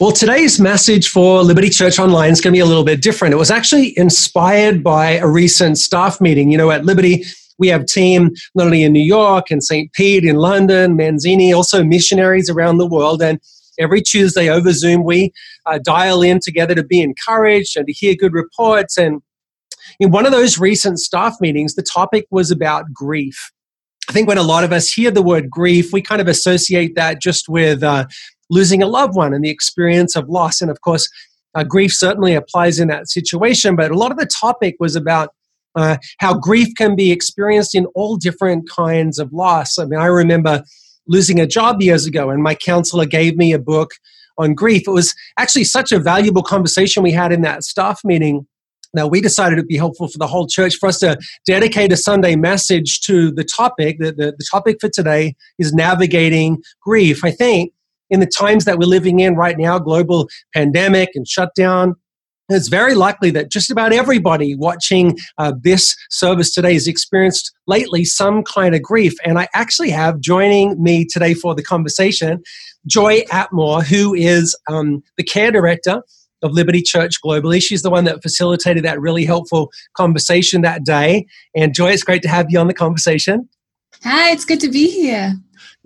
Well, today's message for Liberty Church Online is going to be a little bit different. It was actually inspired by a recent staff meeting. You know, at Liberty, we have team not only in New York and St. Pete, in London, Manzini, also missionaries around the world. And every Tuesday over Zoom, we uh, dial in together to be encouraged and to hear good reports. And in one of those recent staff meetings, the topic was about grief. I think when a lot of us hear the word grief, we kind of associate that just with uh, losing a loved one and the experience of loss. And of course, uh, grief certainly applies in that situation, but a lot of the topic was about uh, how grief can be experienced in all different kinds of loss. I mean, I remember losing a job years ago, and my counselor gave me a book on grief. It was actually such a valuable conversation we had in that staff meeting. Now, we decided it'd be helpful for the whole church for us to dedicate a Sunday message to the topic. The, the, the topic for today is navigating grief. I think in the times that we're living in right now, global pandemic and shutdown, it's very likely that just about everybody watching uh, this service today has experienced lately some kind of grief. And I actually have joining me today for the conversation Joy Attmore, who is um, the care director of Liberty Church globally. She's the one that facilitated that really helpful conversation that day. And Joy, it's great to have you on the conversation. Hi, it's good to be here.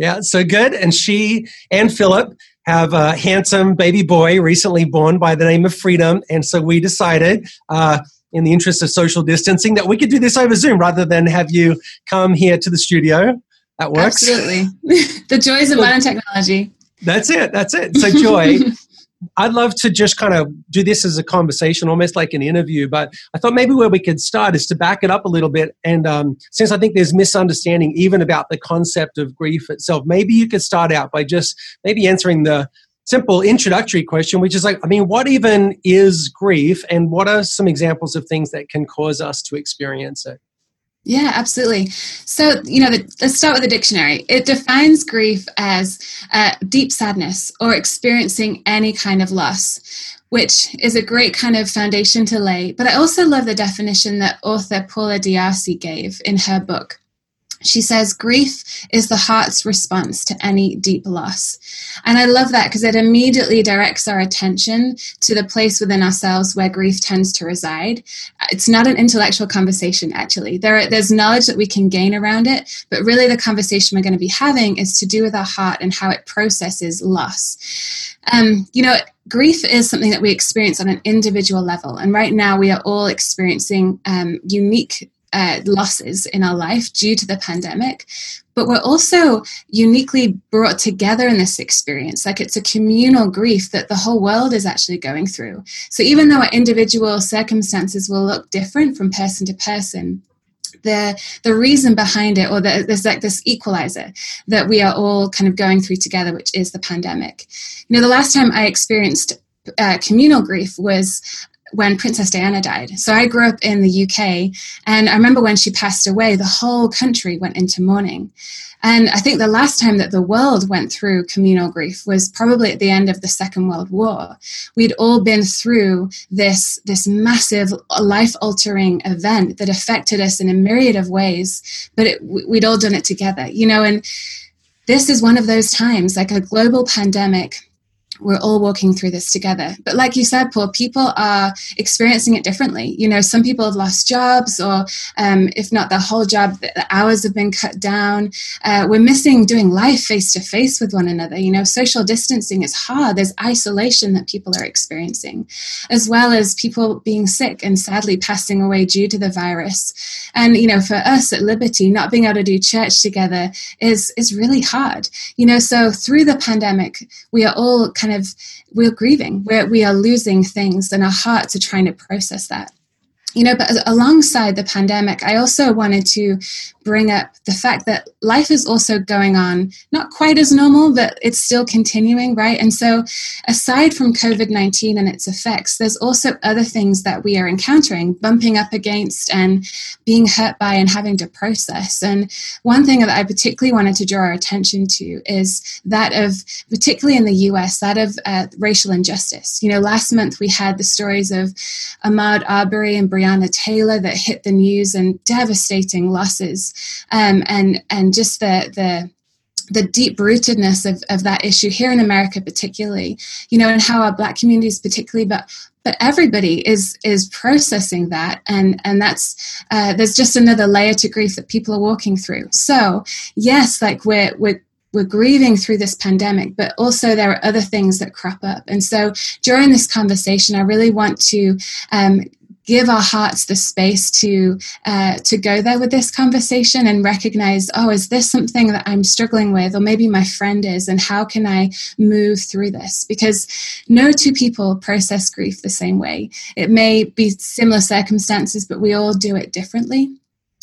Yeah, so good. And she and Philip have a handsome baby boy recently born by the name of Freedom. And so we decided, uh, in the interest of social distancing, that we could do this over Zoom rather than have you come here to the studio. That works. Absolutely. the joys of modern technology. That's it. That's it. So, Joy, I'd love to just kind of do this as a conversation, almost like an interview. But I thought maybe where we could start is to back it up a little bit. And um, since I think there's misunderstanding even about the concept of grief itself, maybe you could start out by just maybe answering the simple introductory question, which is like, I mean, what even is grief, and what are some examples of things that can cause us to experience it? Yeah, absolutely. So, you know, the, let's start with the dictionary. It defines grief as uh, deep sadness or experiencing any kind of loss, which is a great kind of foundation to lay. But I also love the definition that author Paula D'Arcy gave in her book. She says, grief is the heart's response to any deep loss. And I love that because it immediately directs our attention to the place within ourselves where grief tends to reside. It's not an intellectual conversation, actually. There there's knowledge that we can gain around it, but really the conversation we're going to be having is to do with our heart and how it processes loss. Um, you know, grief is something that we experience on an individual level. And right now, we are all experiencing um, unique uh, losses in our life due to the pandemic, but we're also uniquely brought together in this experience. Like it's a communal grief that the whole world is actually going through. So even though our individual circumstances will look different from person to person, the the reason behind it, or the, there's like this equalizer that we are all kind of going through together, which is the pandemic. You know, the last time I experienced uh, communal grief was when Princess Diana died. So I grew up in the UK, and I remember when she passed away, the whole country went into mourning. And I think the last time that the world went through communal grief was probably at the end of the Second World War. We'd all been through this, this massive life altering event that affected us in a myriad of ways, but it, we'd all done it together, you know, and this is one of those times, like a global pandemic we're all walking through this together. But like you said, Paul, people are experiencing it differently. You know, some people have lost jobs, or um, if not their whole job, the hours have been cut down. Uh, we're missing doing life face to face with one another. You know, social distancing is hard. There's isolation that people are experiencing, as well as people being sick and sadly passing away due to the virus. And you know, for us at Liberty, not being able to do church together is is really hard. You know, so through the pandemic, we are all kind kind of we're grieving. We're, we are losing things and our hearts are trying to process that. You know but alongside the pandemic i also wanted to bring up the fact that life is also going on not quite as normal but it's still continuing right? And so aside from covid-19 and its effects there's also other things that we are encountering bumping up against and being hurt by and having to process. And one thing that i particularly wanted to draw our attention to is that of particularly in the us that of uh, racial injustice. You know last month we had the stories of ahmaud arbery and breonna taylor that hit the news and devastating losses um, and and just the the the deep rootedness of, of that issue here in America, particularly, you know, and how our black communities, particularly, but but everybody is is processing that and and that's uh, there's just another layer to grief that people are walking through so yes like we're we're we're grieving through this pandemic, but also there are other things that crop up. And so during this conversation, I really want to um, give our hearts the space to uh, to go there with this conversation and recognize oh is this something that i'm struggling with or maybe my friend is and how can i move through this? Because no two people process grief the same way. It may be similar circumstances but we all do it differently.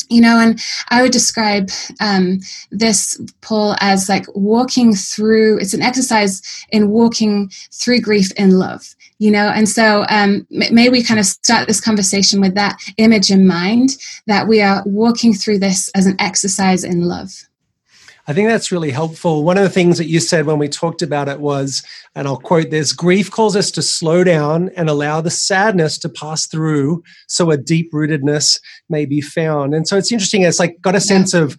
You know and i would describe um, this paul as like walking through it's an exercise in walking through grief in love you know and so um, may we kind of start this conversation with that image in mind that we are walking through this as an exercise in love I think that's really helpful. One of the things that you said when we talked about it was, and I'll quote this grief calls us to slow down and allow the sadness to pass through so a deep rootedness may be found. And so it's interesting, it's like got a sense of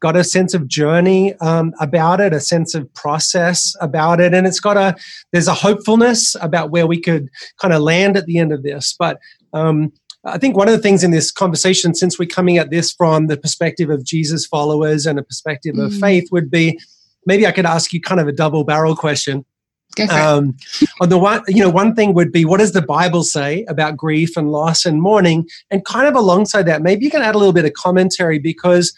got a sense of journey um, about it, a sense of process about it, and it's got a there's a hopefulness about where we could kind of land at the end of this. But um, I think one of the things in this conversation, since we're coming at this from the perspective of Jesus followers and a perspective mm. of faith, would be maybe I could ask you kind of a double barrel question. Um, on the one, you know, one thing would be what does the Bible say about grief and loss and mourning, and kind of alongside that, maybe you can add a little bit of commentary because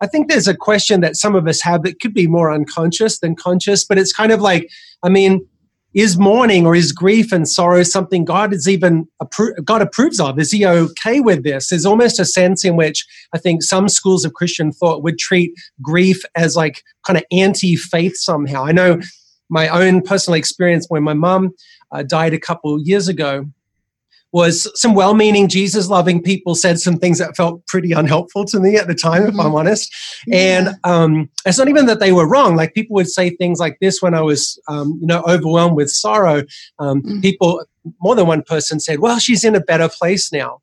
I think there's a question that some of us have that could be more unconscious than conscious, but it's kind of like, I mean, is mourning or is grief and sorrow something God is even appro- God approves of? Is He okay with this? There's almost a sense in which I think some schools of Christian thought would treat grief as like kind of anti-faith somehow. I know my own personal experience when my mum uh, died a couple years ago was some well-meaning jesus-loving people said some things that felt pretty unhelpful to me at the time mm-hmm. if i'm mm-hmm. honest yeah. and um, it's not even that they were wrong like people would say things like this when i was um, you know overwhelmed with sorrow um, mm-hmm. people more than one person said well she's in a better place now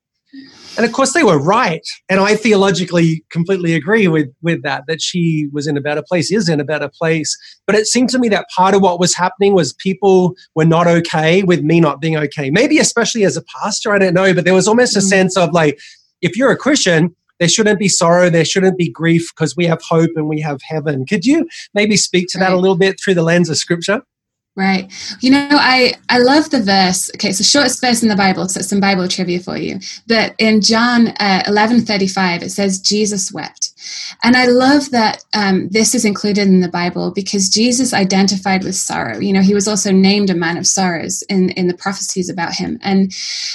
and of course, they were right. And I theologically completely agree with, with that, that she was in a better place, is in a better place. But it seemed to me that part of what was happening was people were not okay with me not being okay. Maybe especially as a pastor, I don't know, but there was almost a mm. sense of like, if you're a Christian, there shouldn't be sorrow, there shouldn't be grief because we have hope and we have heaven. Could you maybe speak to that a little bit through the lens of scripture? Right. You know, I, I love the verse. Okay, so shortest verse in the Bible, so some Bible trivia for you. But in John uh, 11 35, it says, Jesus wept. And I love that um, this is included in the Bible because Jesus identified with sorrow. You know, he was also named a man of sorrows in, in the prophecies about him. And,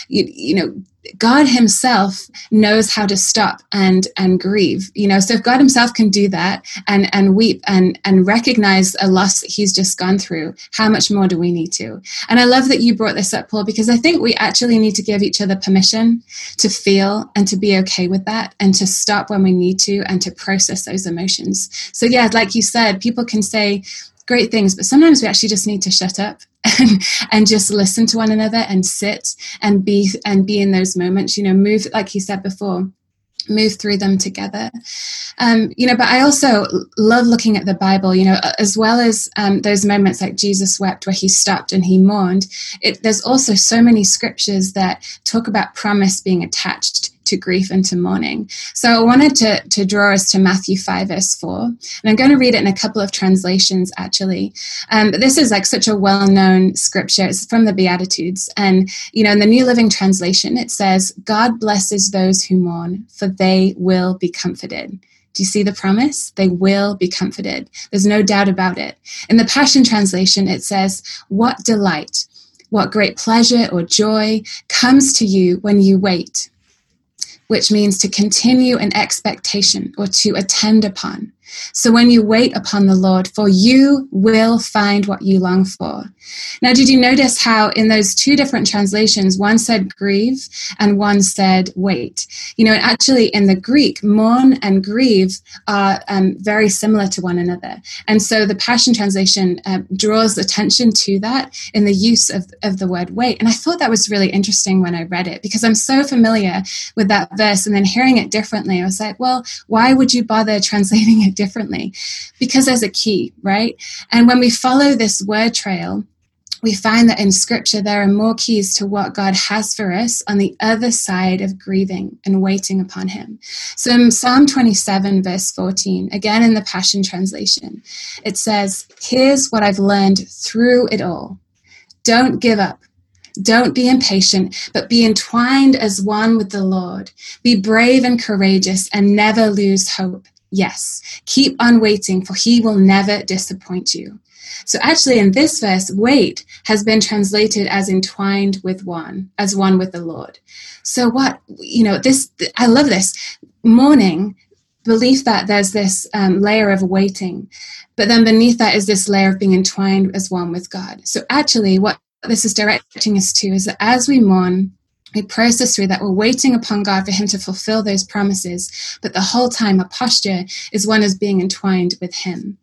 you, you know, God Himself knows how to stop and and grieve. You know, so if God Himself can do that and and weep and and recognize a loss that He's just gone through, how much more do we need to? And I love that you brought this up, Paul, because I think we actually need to give each other permission to feel and to be okay with that, and to stop when we need to, and to process those emotions. So yeah, like you said, people can say great things, but sometimes we actually just need to shut up and, and just listen to one another and sit and be and be in those moments. You know, move like you said before move through them together um, you know but i also love looking at the bible you know as well as um, those moments like jesus wept where he stopped and he mourned it, there's also so many scriptures that talk about promise being attached to grief and to mourning. So I wanted to, to draw us to Matthew 5, verse 4. And I'm going to read it in a couple of translations, actually. Um, but this is like such a well known scripture. It's from the Beatitudes. And, you know, in the New Living Translation, it says, God blesses those who mourn, for they will be comforted. Do you see the promise? They will be comforted. There's no doubt about it. In the Passion Translation, it says, What delight, what great pleasure or joy comes to you when you wait which means to continue in expectation or to attend upon. So when you wait upon the Lord, for you will find what you long for. Now, did you notice how in those two different translations, one said grieve and one said wait? You know, actually in the Greek, mourn and grieve are um, very similar to one another. And so the Passion Translation uh, draws attention to that in the use of, of the word wait. And I thought that was really interesting when I read it because I'm so familiar with that verse and then hearing it differently, I was like, well, why would you bother translating it differently because there's a key, right? And when we follow this word trail, we find that in scripture there are more keys to what God has for us on the other side of grieving and waiting upon Him. So in Psalm 27, verse 14, again in the Passion Translation, it says, Here's what I've learned through it all. Don't give up. Don't be impatient, but be entwined as one with the Lord. Be brave and courageous and never lose hope. Yes, keep on waiting, for he will never disappoint you. So actually, in this verse, wait has been translated as entwined with one, as one with the Lord. So what, you know, this, I love this. Mourning, belief that there's this um, layer of waiting, but then beneath that is this layer of being entwined as one with God. So actually, what this is directing us to is that as we mourn, we process that we're waiting upon God for Him to fulfill those promises, but the whole time our posture is one as being entwined with Him.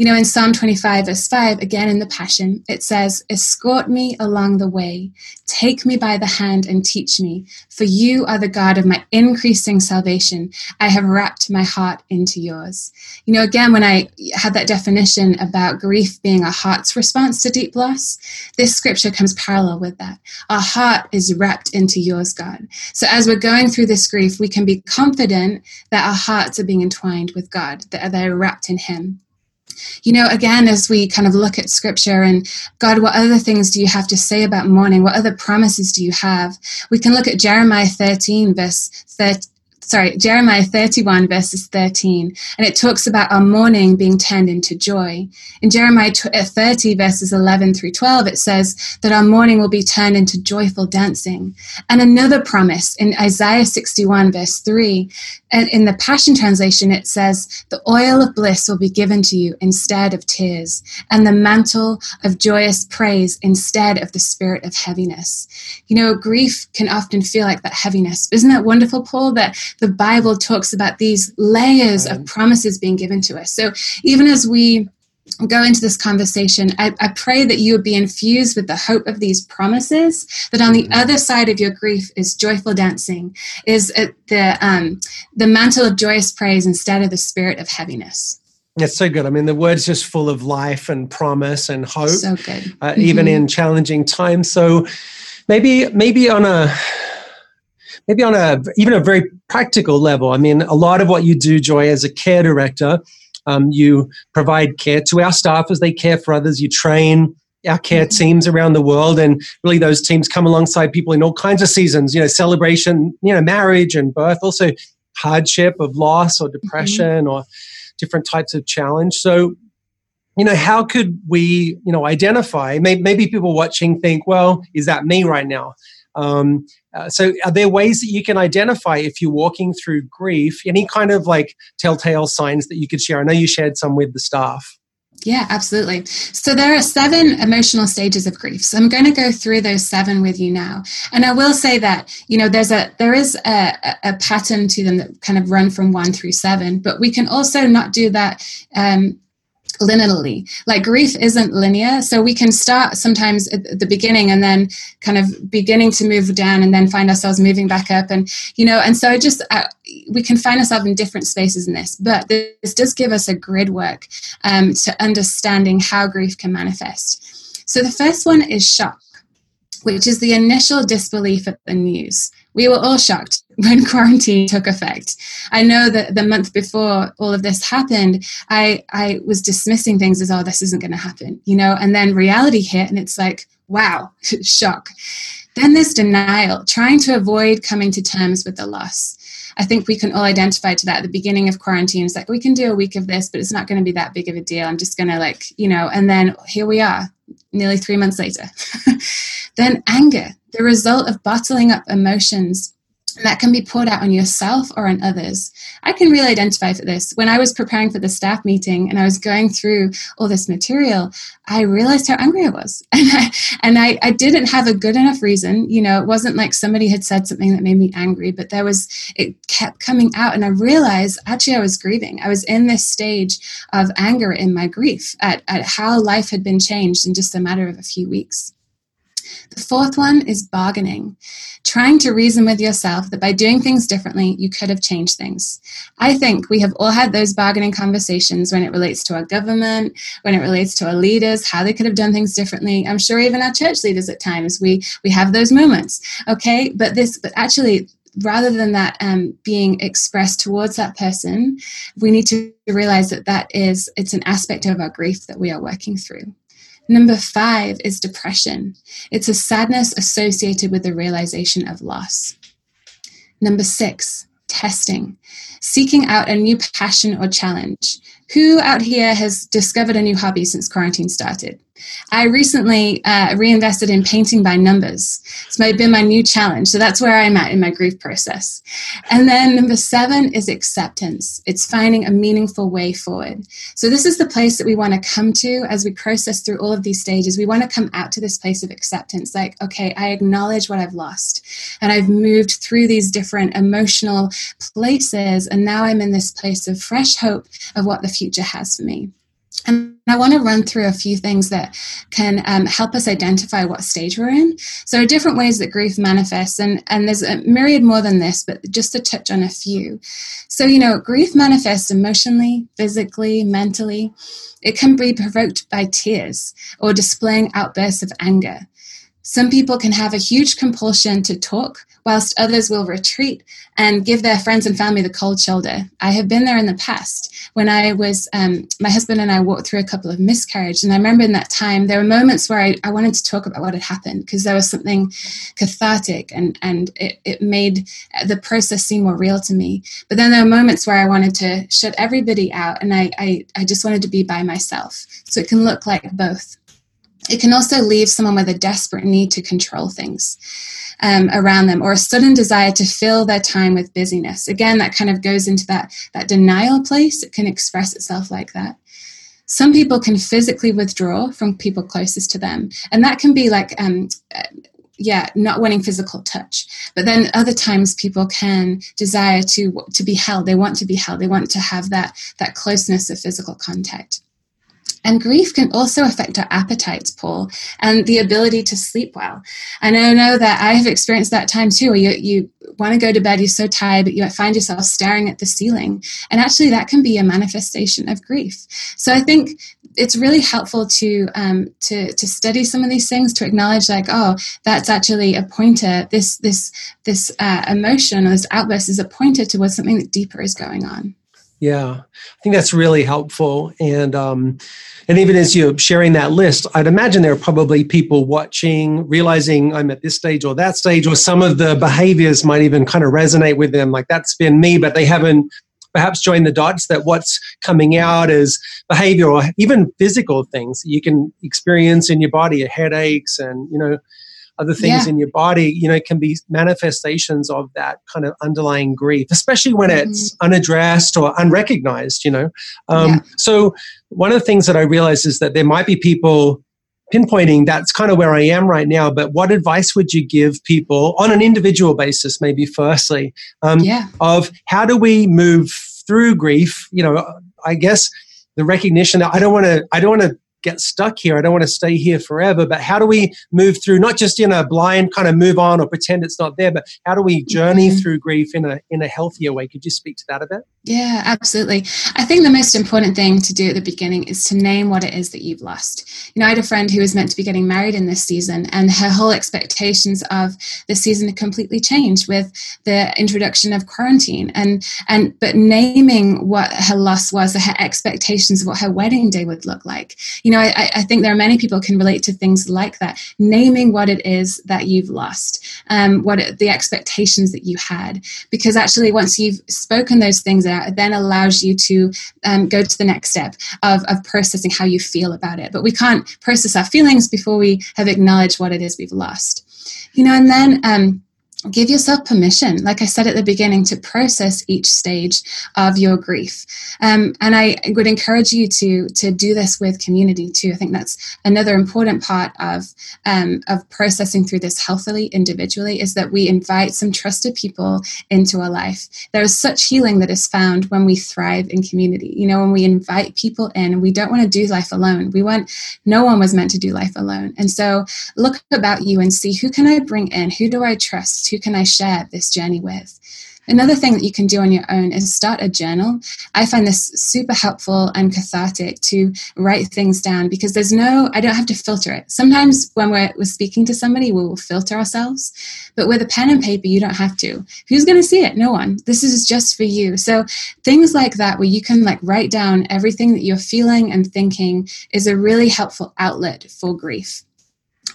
You know, in Psalm 25, verse 5, again in the Passion, it says, Escort me along the way, take me by the hand and teach me, for you are the God of my increasing salvation. I have wrapped my heart into yours. You know, again, when I had that definition about grief being a heart's response to deep loss, this scripture comes parallel with that. Our heart is wrapped into yours, God. So as we're going through this grief, we can be confident that our hearts are being entwined with God, that they're wrapped in Him you know, again, as we kind of look at scripture and God, what other things do you have to say about mourning? What other promises do you have? We can look at Jeremiah 13, verse 13 sorry, Jeremiah 31, verses 13, and it talks about our mourning being turned into joy. In Jeremiah uh, 30, verses 11 through 12, it says that our mourning will be turned into joyful dancing. And another promise in Isaiah 61, verse 3, and in the Passion Translation, it says, The oil of bliss will be given to you instead of tears, and the mantle of joyous praise instead of the spirit of heaviness. You know, grief can often feel like that heaviness. Isn't that wonderful, Paul, that the Bible talks about these layers of promises being given to us. So even as we go into this conversation, I, I, pray that you would be infused with the hope of these promises. That on the mm-hmm. other side of your grief is joyful dancing, is the um, the mantle of joyous praise instead of the spirit of heaviness. It's so good. I mean, the word's just full of life and promise and hope. So good, uh, mm-hmm. even in challenging times. So maybe maybe on a maybe on a even a very practical level. I mean, a lot of what you do, Joy, as a care director, um, you provide care to our staff as they care for others. You train our care mm-hmm. teams around the world, and really those teams come alongside people in all kinds of seasons. You know, celebration, you know, marriage and birth, also hardship of loss or depression mm-hmm. or different types of challenge. So you know how could we you know identify maybe, maybe people watching think well is that me right now um, uh, so, are there ways that you can identify if you're walking through grief? Any kind of like telltale signs that you could share? I know you shared some with the staff. Yeah, absolutely. So there are seven emotional stages of grief. So I'm going to go through those seven with you now. And I will say that, you know, there's a there is a, a pattern to them that kind of run from one through seven, but we can also not do that um, linearly. Like grief isn't linear, so we can start sometimes at the beginning and then kind of beginning to move down and then find ourselves moving back up, and you know, and so just uh, we can find ourselves in different spaces in this. But this does give us a grid work um, to understanding how grief can manifest. So the first one is shock, which is the initial disbelief at the news we were all shocked when quarantine took effect. I know that the month before all of this happened, I, I was dismissing things as, oh, this isn't going to happen, you know, and then reality hit and it's like, wow, shock. Then there's denial, trying to avoid coming to terms with the loss. I think we can all identify to that at the beginning of quarantine. It's like, we can do a week of this, but it's not going to be that big of a deal. I'm just going to, like, you know, and then here we are, nearly three months later. then anger, the result of bottling up emotions that can be poured out on yourself or on others. I can really identify for this. When I was preparing for the staff meeting and I was going through all this material, I realized how angry I was. And I, and I, I didn't have a good enough reason. You know, it wasn't like somebody had said something that made me angry, but there was, it kept coming out. And I realized actually I was grieving. I was in this stage of anger in my grief at, at how life had been changed in just a matter of a few weeks. The fourth one is bargaining, trying to reason with yourself that by doing things differently, you could have changed things. I think we have all had those bargaining conversations when it relates to our government, when it relates to our leaders, how they could have done things differently. I'm sure even our church leaders at times we we have those moments. Okay, but this but actually rather than that um, being expressed towards that person we need to realize that that is it's an aspect of our grief that we are working through Number five is depression. It's a sadness associated with the realization of loss. Number six, testing, seeking out a new passion or challenge. Who out here has discovered a new hobby since quarantine started? I recently uh, reinvested in painting by numbers. It's my, been my new challenge. So that's where I'm at in my grief process. And then number seven is acceptance. It's finding a meaningful way forward. So this is the place that we want to come to as we process through all of these stages. We want to come out to this place of acceptance like, okay, I acknowledge what I've lost. And I've moved through these different emotional places. And now I'm in this place of fresh hope of what the future has for me. And I want to run through a few things that can um, help us identify what stage we're in. So, different ways that grief manifests, and, and there's a myriad more than this, but just to touch on a few. So, you know, grief manifests emotionally, physically, mentally. It can be provoked by tears or displaying outbursts of anger. Some people can have a huge compulsion to talk, whilst others will retreat and give their friends and family the cold shoulder. I have been there in the past when I was, um, my husband and I walked through a couple of miscarriages. And I remember in that time, there were moments where I, I wanted to talk about what had happened because there was something cathartic and, and it, it made the process seem more real to me. But then there were moments where I wanted to shut everybody out and I, I, I just wanted to be by myself. So it can look like both. It can also leave someone with a desperate need to control things um, around them or a sudden desire to fill their time with busyness. Again, that kind of goes into that, that denial place. It can express itself like that. Some people can physically withdraw from people closest to them, and that can be like um, uh, yeah not wanting physical touch but then other times people can desire to to be held they want to be held they want to have that that closeness of physical contact and grief can also affect our appetites, Paul, and the ability to sleep well. And I know that I have experienced that time too, where you, you want to go to bed, you're so tired, but you find yourself staring at the ceiling. And actually, that can be a manifestation of grief. So I think it's really helpful to um, to to study some of these things to acknowledge like oh that's actually a pointer this this this uh, emotion or this outburst is a pointer towards something that deeper is going on yeah, I think that's really helpful. And um, and even as you're sharing that list, I'd imagine there are probably people watching, realizing I'm at this stage or that stage, or some of the behaviors might even kind of resonate with them. Like that's been me, but they haven't perhaps joined the dots that what's coming out is behavior or even physical things you can experience in your body, headaches and you know other things yeah. in your body, you know, can be manifestations of that kind of underlying grief, especially when mm-hmm. it's unaddressed or unrecognized, you know. Um, yeah. So, one of the things that I realized is that there might be people pinpointing that's kind of where I am right now, but what advice would you give people on an individual basis, maybe firstly, um, yeah. of how do we move through grief? You know, I guess the recognition that I don't want to, I don't want to get stuck here. I don't want to stay here forever. But how do we move through, not just in a blind kind of move on or pretend it's not there, but how do we journey mm-hmm. through grief in a in a healthier way? Could you speak to that a bit? Yeah, absolutely. I think the most important thing to do at the beginning is to name what it is that you've lost. You know, I had a friend who was meant to be getting married in this season, and her whole expectations of the season completely changed with the introduction of quarantine. And and but naming what her loss was, her expectations of what her wedding day would look like. You know, I, I think there are many people can relate to things like that. Naming what it is that you've lost, um, what it, the expectations that you had, because actually once you've spoken those things out it then allows you to um, go to the next step of, of processing how you feel about it. But we can't process our feelings before we have acknowledged what it is we've lost. You know, and then um, give yourself permission, like I said at the beginning, to process each stage of your grief. Um, and I would encourage you to to do this with community too. I think that's another important part of um, of processing through this healthily individually is that we invite some trusted people into our life. There is such healing that is found when we thrive in community. You know, when we invite people in, we don't want to do life alone. We want no one was meant to do life alone. And so look about you and see who can I bring in, who do I trust who can I share this journey with? Another thing that you can do on your own is start a journal. I find this super helpful and cathartic to write things down because there's no, I don't have to filter it. Sometimes when we're, we're speaking to somebody, we will filter ourselves. But with a pen and paper, you don't have to. Who's going to see it? No one. This is just for you. So things like that, where you can like write down everything that you're feeling and thinking, is a really helpful outlet for grief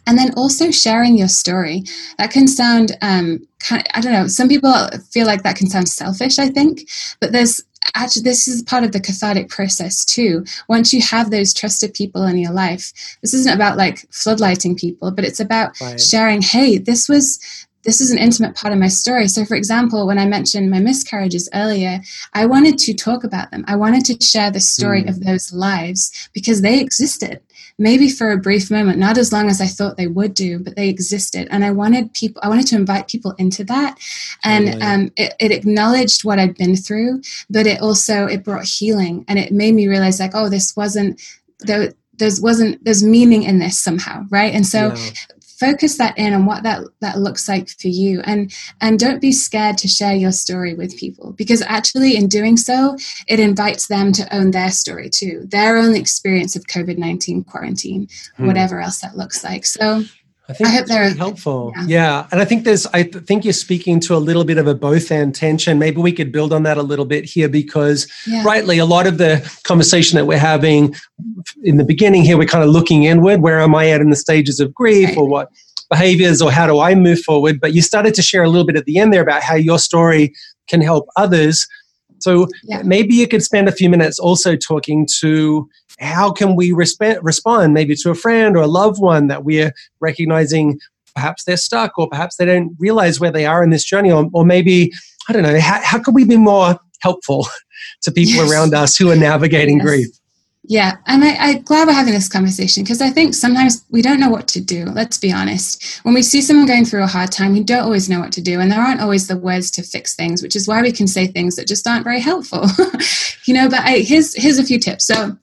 and then also sharing your story that can sound um, kind of, i don't know some people feel like that can sound selfish i think but there's actually this is part of the cathartic process too once you have those trusted people in your life this isn't about like floodlighting people but it's about right. sharing hey this was this is an intimate part of my story. So, for example, when I mentioned my miscarriages earlier, I wanted to talk about them. I wanted to share the story mm. of those lives because they existed maybe for a brief moment, not as long as I thought they would do, but they existed. And I wanted people, I wanted to invite people into that. And um, it, it acknowledged what I'd been through, but it also, it brought healing and it made me realize like, oh, this wasn't, there, there's wasn't there's meaning in this somehow right and so yeah focus that in on what that that looks like for you and and don't be scared to share your story with people because actually in doing so it invites them to own their story too their own experience of covid-19 quarantine hmm. whatever else that looks like so I think I hope they're helpful. Yeah. yeah. And I think there's, I think you're speaking to a little bit of a both and tension. Maybe we could build on that a little bit here because, yeah. rightly, a lot of the conversation that we're having in the beginning here, we're kind of looking inward. Where am I at in the stages of grief right. or what behaviors or how do I move forward? But you started to share a little bit at the end there about how your story can help others. So yeah. maybe you could spend a few minutes also talking to how can we resp- respond maybe to a friend or a loved one that we're recognizing perhaps they're stuck or perhaps they don't realize where they are in this journey or, or maybe i don't know how, how can we be more helpful to people yes. around us who are navigating yes. grief yeah, and I, I'm glad we're having this conversation because I think sometimes we don't know what to do. Let's be honest. When we see someone going through a hard time, we don't always know what to do, and there aren't always the words to fix things, which is why we can say things that just aren't very helpful. you know, but I, here's here's a few tips. So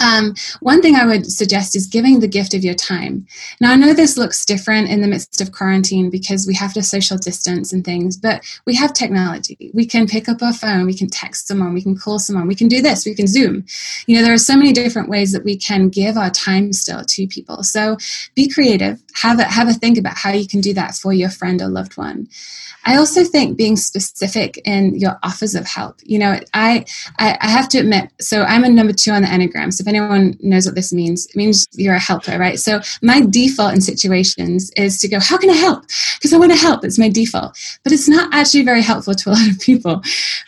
um, one thing I would suggest is giving the gift of your time. Now, I know this looks different in the midst of quarantine because we have to social distance and things, but we have technology. We can pick up our phone, we can text someone, we can call someone, we can do this, we can Zoom. You know, there are so many different ways that we can give our time still to people. So be creative, have a, have a think about how you can do that for your friend or loved one. I also think being specific in your offers of help. You know, I, I, I have to admit, so I'm a number two on the Enneagram. So if anyone knows what this means, it means you're a helper, right? So my default in situations is to go, how can I help? Because I want to help. It's my default. But it's not actually very helpful to a lot of people.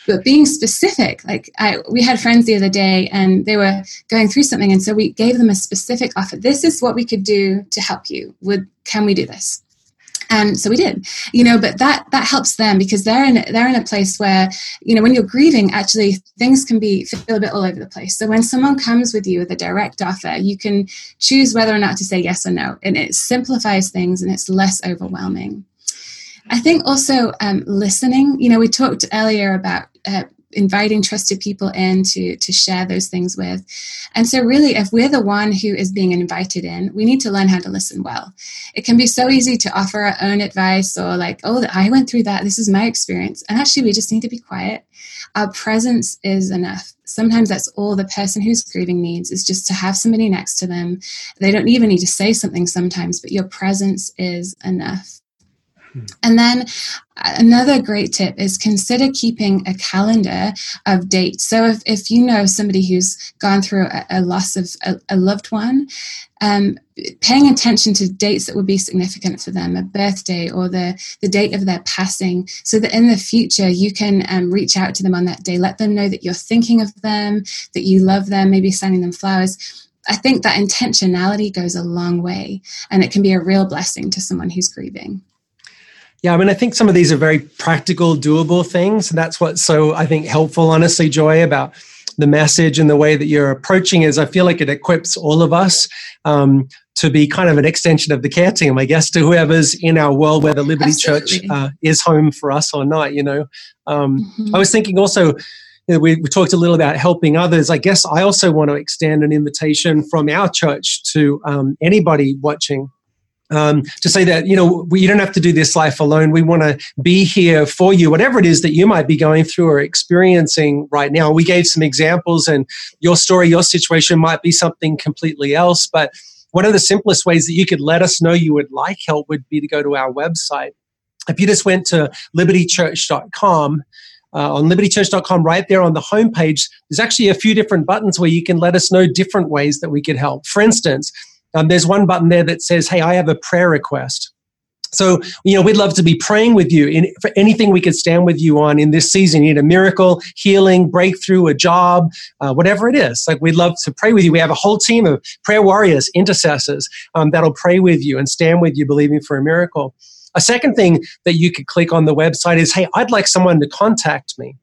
But being specific, like I, we had friends the other day and they were going through something. And so we gave them a specific offer. This is what we could do to help you. Would, can we do this? And so we did you know but that that helps them because they're in they're in a place where you know when you're grieving actually things can be feel a bit all over the place so when someone comes with you with a direct offer you can choose whether or not to say yes or no and it simplifies things and it's less overwhelming I think also um, listening. You know, we talked earlier about uh, inviting trusted people in to to share those things with. And so really if we're the one who is being invited in we need to learn how to listen well. It can be so easy to offer our own advice or like oh i went through that. This is my experience. And actually we just need to be quiet. Our presence is enough. Sometimes that's all the person who's grieving needs is just to have somebody next to them. They don't even need to say something sometimes but your presence is enough and then another great tip is consider keeping a calendar of dates. So if, if you know somebody who's gone through a, a loss of a, a loved one, um, paying attention to dates that would be significant for them, a birthday or the, the date of their passing, so that in the future you can um, reach out to them on that day, let them know that you're thinking of them, that you love them, maybe sending them flowers. I think that intentionality goes a long way and it can be a real blessing to someone who's grieving. Yeah, I mean, I think some of these are very practical, doable things. And that's what's so, I think, helpful, honestly, Joy, about the message and the way that you're approaching is I feel like it equips all of us um, to be kind of an extension of the care team, I guess, to whoever's in our world, whether Liberty Absolutely. Church uh, is home for us or not. You know, um, mm-hmm. I was thinking also. You know, we, we talked a little about helping others. I guess I also want to extend an invitation from our church to um, anybody watching um, to say that you know we, you don't have to do this life alone. We want to be here for you. Whatever it is that you might be going through or experiencing right now. We gave some examples and your story your situation might be something completely else but one of the simplest ways that you could let us know you would like help would be to go to our website. If you just went to libertychurch.com uh, on libertychurch.com, right there on the homepage, there's actually a few different buttons where you can let us know different ways that we could help. For instance, um, there's one button there that says, Hey, I have a prayer request. So, you know, we'd love to be praying with you in, for anything we could stand with you on in this season. You need a miracle, healing, breakthrough, a job, uh, whatever it is. Like, we'd love to pray with you. We have a whole team of prayer warriors, intercessors um, that'll pray with you and stand with you, believing for a miracle. A second thing that you could click on the website is, Hey, I'd like someone to contact me.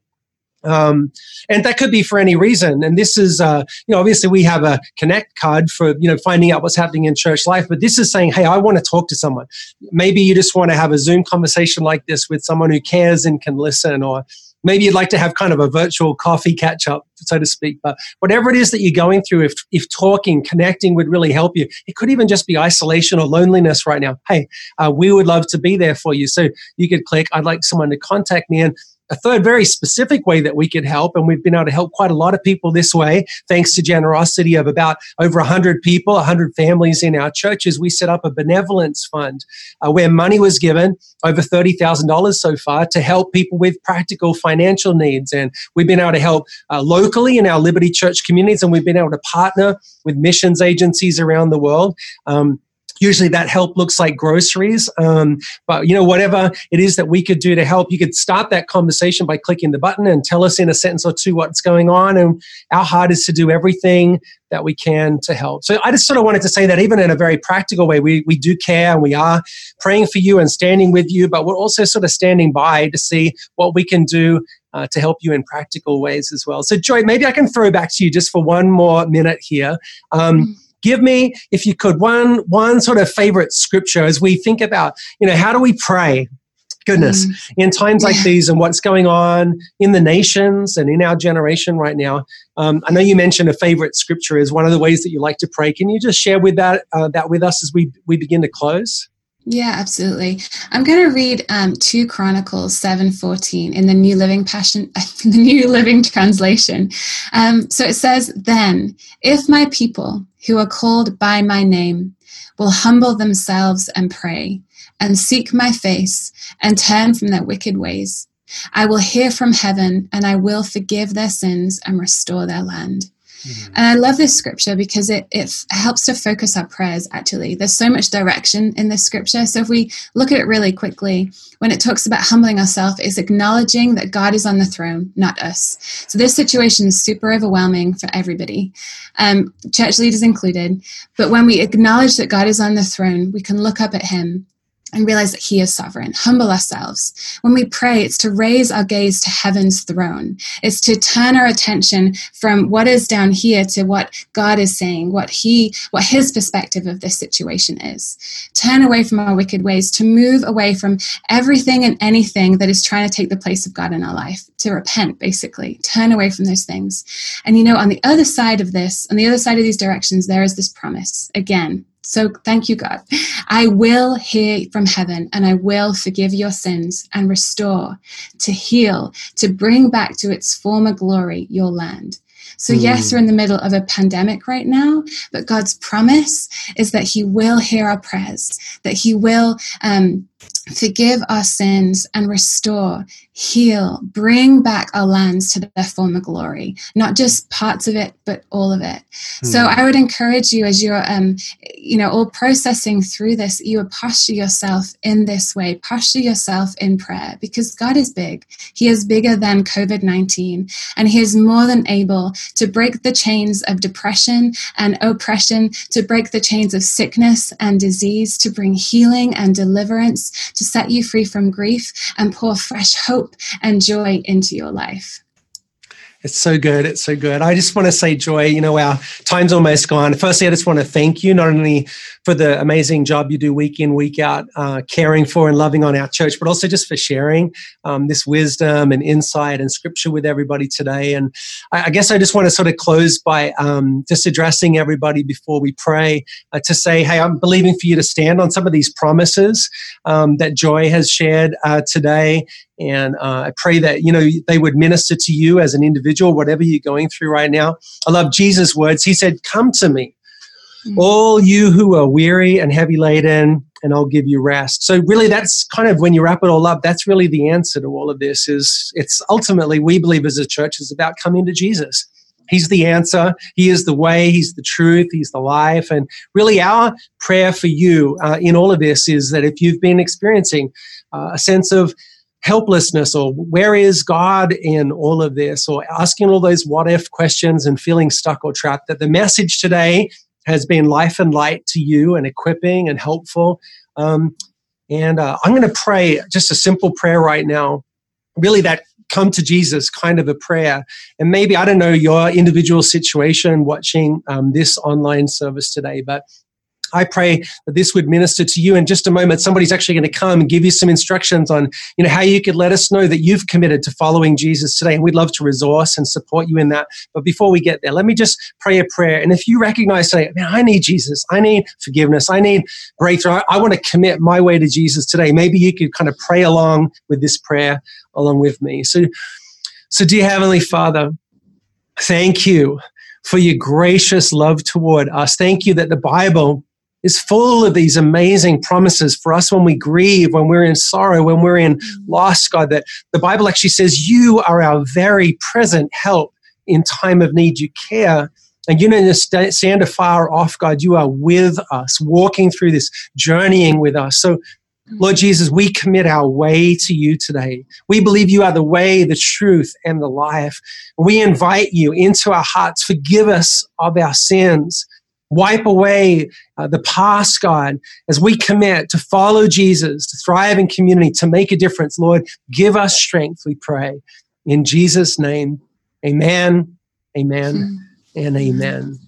Um, and that could be for any reason. And this is, uh, you know, obviously we have a connect card for, you know, finding out what's happening in church life, but this is saying, hey, I want to talk to someone. Maybe you just want to have a Zoom conversation like this with someone who cares and can listen, or maybe you'd like to have kind of a virtual coffee catch up, so to speak. But whatever it is that you're going through, if, if talking, connecting would really help you, it could even just be isolation or loneliness right now. Hey, uh, we would love to be there for you. So you could click, I'd like someone to contact me. And a third very specific way that we could help, and we've been able to help quite a lot of people this way, thanks to generosity of about over 100 people, 100 families in our churches. We set up a benevolence fund uh, where money was given, over $30,000 so far, to help people with practical financial needs. And we've been able to help uh, locally in our Liberty Church communities, and we've been able to partner with missions agencies around the world. Um, usually that help looks like groceries um, but you know whatever it is that we could do to help you could start that conversation by clicking the button and tell us in a sentence or two what's going on and our heart is to do everything that we can to help. So i just sort of wanted to say that even in a very practical way we, we do care and we are praying for you and standing with you but we're also sort of standing by to see what we can do uh, to help you in practical ways as well. So joy maybe i can throw back to you just for one more minute here. Um, mm-hmm give me, if you could, one one sort of favorite scripture as we think about, you know, how do we pray? Goodness, mm. in times like these and what's going on in the nations and in our generation right now. Um, I know you mentioned a favorite scripture is one of the ways that you like to pray. Can you just share with that uh, that with us as we we begin to close? Yeah, absolutely. I'm going to read um, two Chronicles seven fourteen in the New Living Passion, the New Living Translation. Um, so it says, "Then, if my people who are called by my name will humble themselves and pray, and seek my face, and turn from their wicked ways, I will hear from heaven, and I will forgive their sins and restore their land." Mm-hmm. And I love this scripture because it, it helps to focus our prayers, actually. There's so much direction in this scripture. So if we look at it really quickly, when it talks about humbling ourselves, it's acknowledging that God is on the throne, not us. So this situation is super overwhelming for everybody, um, church leaders included. But when we acknowledge that God is on the throne, we can look up at Him and realize that He is sovereign. Humble ourselves. When we pray, it's to raise our gaze to heaven's throne. It's to turn our attention from what is down here to what God is saying, what He, what His perspective of this situation is. Turn away from our wicked ways, to move away from everything and anything that is trying to take the place of God in our life, to repent, basically. Turn away from those things. And you know, on the other side of this, on the other side of these directions, there is this promise. Again, so thank you, God. I will hear from heaven and I will forgive your sins and restore, to heal, to bring back to its former glory your land. So, mm. yes, we're in the middle of a pandemic right now, but God's promise is that He will hear our prayers, that He will um, forgive our sins and restore heal, bring back our lands to their former glory, not just parts of it, but all of it. Mm. So I would encourage you as you're, um, you know, all processing through this, you would posture yourself in this way, posture yourself in prayer because God is big. He is bigger than COVID 19 and He is more than able to break the chains of depression and oppression, to break the chains of sickness and disease, to bring healing and deliverance, to set you free from grief and pour fresh hope hope and joy into your life. It's so good. It's so good. I just want to say, Joy, you know, our time's almost gone. Firstly, I just want to thank you not only for the amazing job you do week in, week out, uh, caring for and loving on our church, but also just for sharing um, this wisdom and insight and scripture with everybody today. And I, I guess I just want to sort of close by um, just addressing everybody before we pray uh, to say, hey, I'm believing for you to stand on some of these promises um, that Joy has shared uh, today. And uh, I pray that, you know, they would minister to you as an individual, whatever you're going through right now. I love Jesus' words. He said, Come to me Mm-hmm. All you who are weary and heavy laden, and I'll give you rest. So really that's kind of when you wrap it all up, that's really the answer to all of this is it's ultimately we believe as a church is about coming to Jesus. He's the answer. He is the way. He's the truth. He's the life. And really, our prayer for you uh, in all of this is that if you've been experiencing uh, a sense of helplessness or where is God in all of this or asking all those what if questions and feeling stuck or trapped, that the message today has been life and light to you and equipping and helpful. Um, and uh, I'm going to pray just a simple prayer right now, really that come to Jesus kind of a prayer. And maybe, I don't know, your individual situation watching um, this online service today, but I pray that this would minister to you in just a moment. Somebody's actually going to come and give you some instructions on, you know, how you could let us know that you've committed to following Jesus today. And we'd love to resource and support you in that. But before we get there, let me just pray a prayer. And if you recognize today, man, I need Jesus. I need forgiveness. I need breakthrough. I, I want to commit my way to Jesus today. Maybe you could kind of pray along with this prayer along with me. So, so dear Heavenly Father, thank you for your gracious love toward us. Thank you that the Bible is full of these amazing promises for us when we grieve, when we're in sorrow, when we're in mm. loss, God, that the Bible actually says you are our very present help in time of need. You care. And you don't stand afar off, God. You are with us, walking through this, journeying with us. So, mm. Lord Jesus, we commit our way to you today. We believe you are the way, the truth, and the life. We invite you into our hearts. Forgive us of our sins. Wipe away uh, the past, God, as we commit to follow Jesus, to thrive in community, to make a difference. Lord, give us strength, we pray. In Jesus' name, amen, amen, and amen.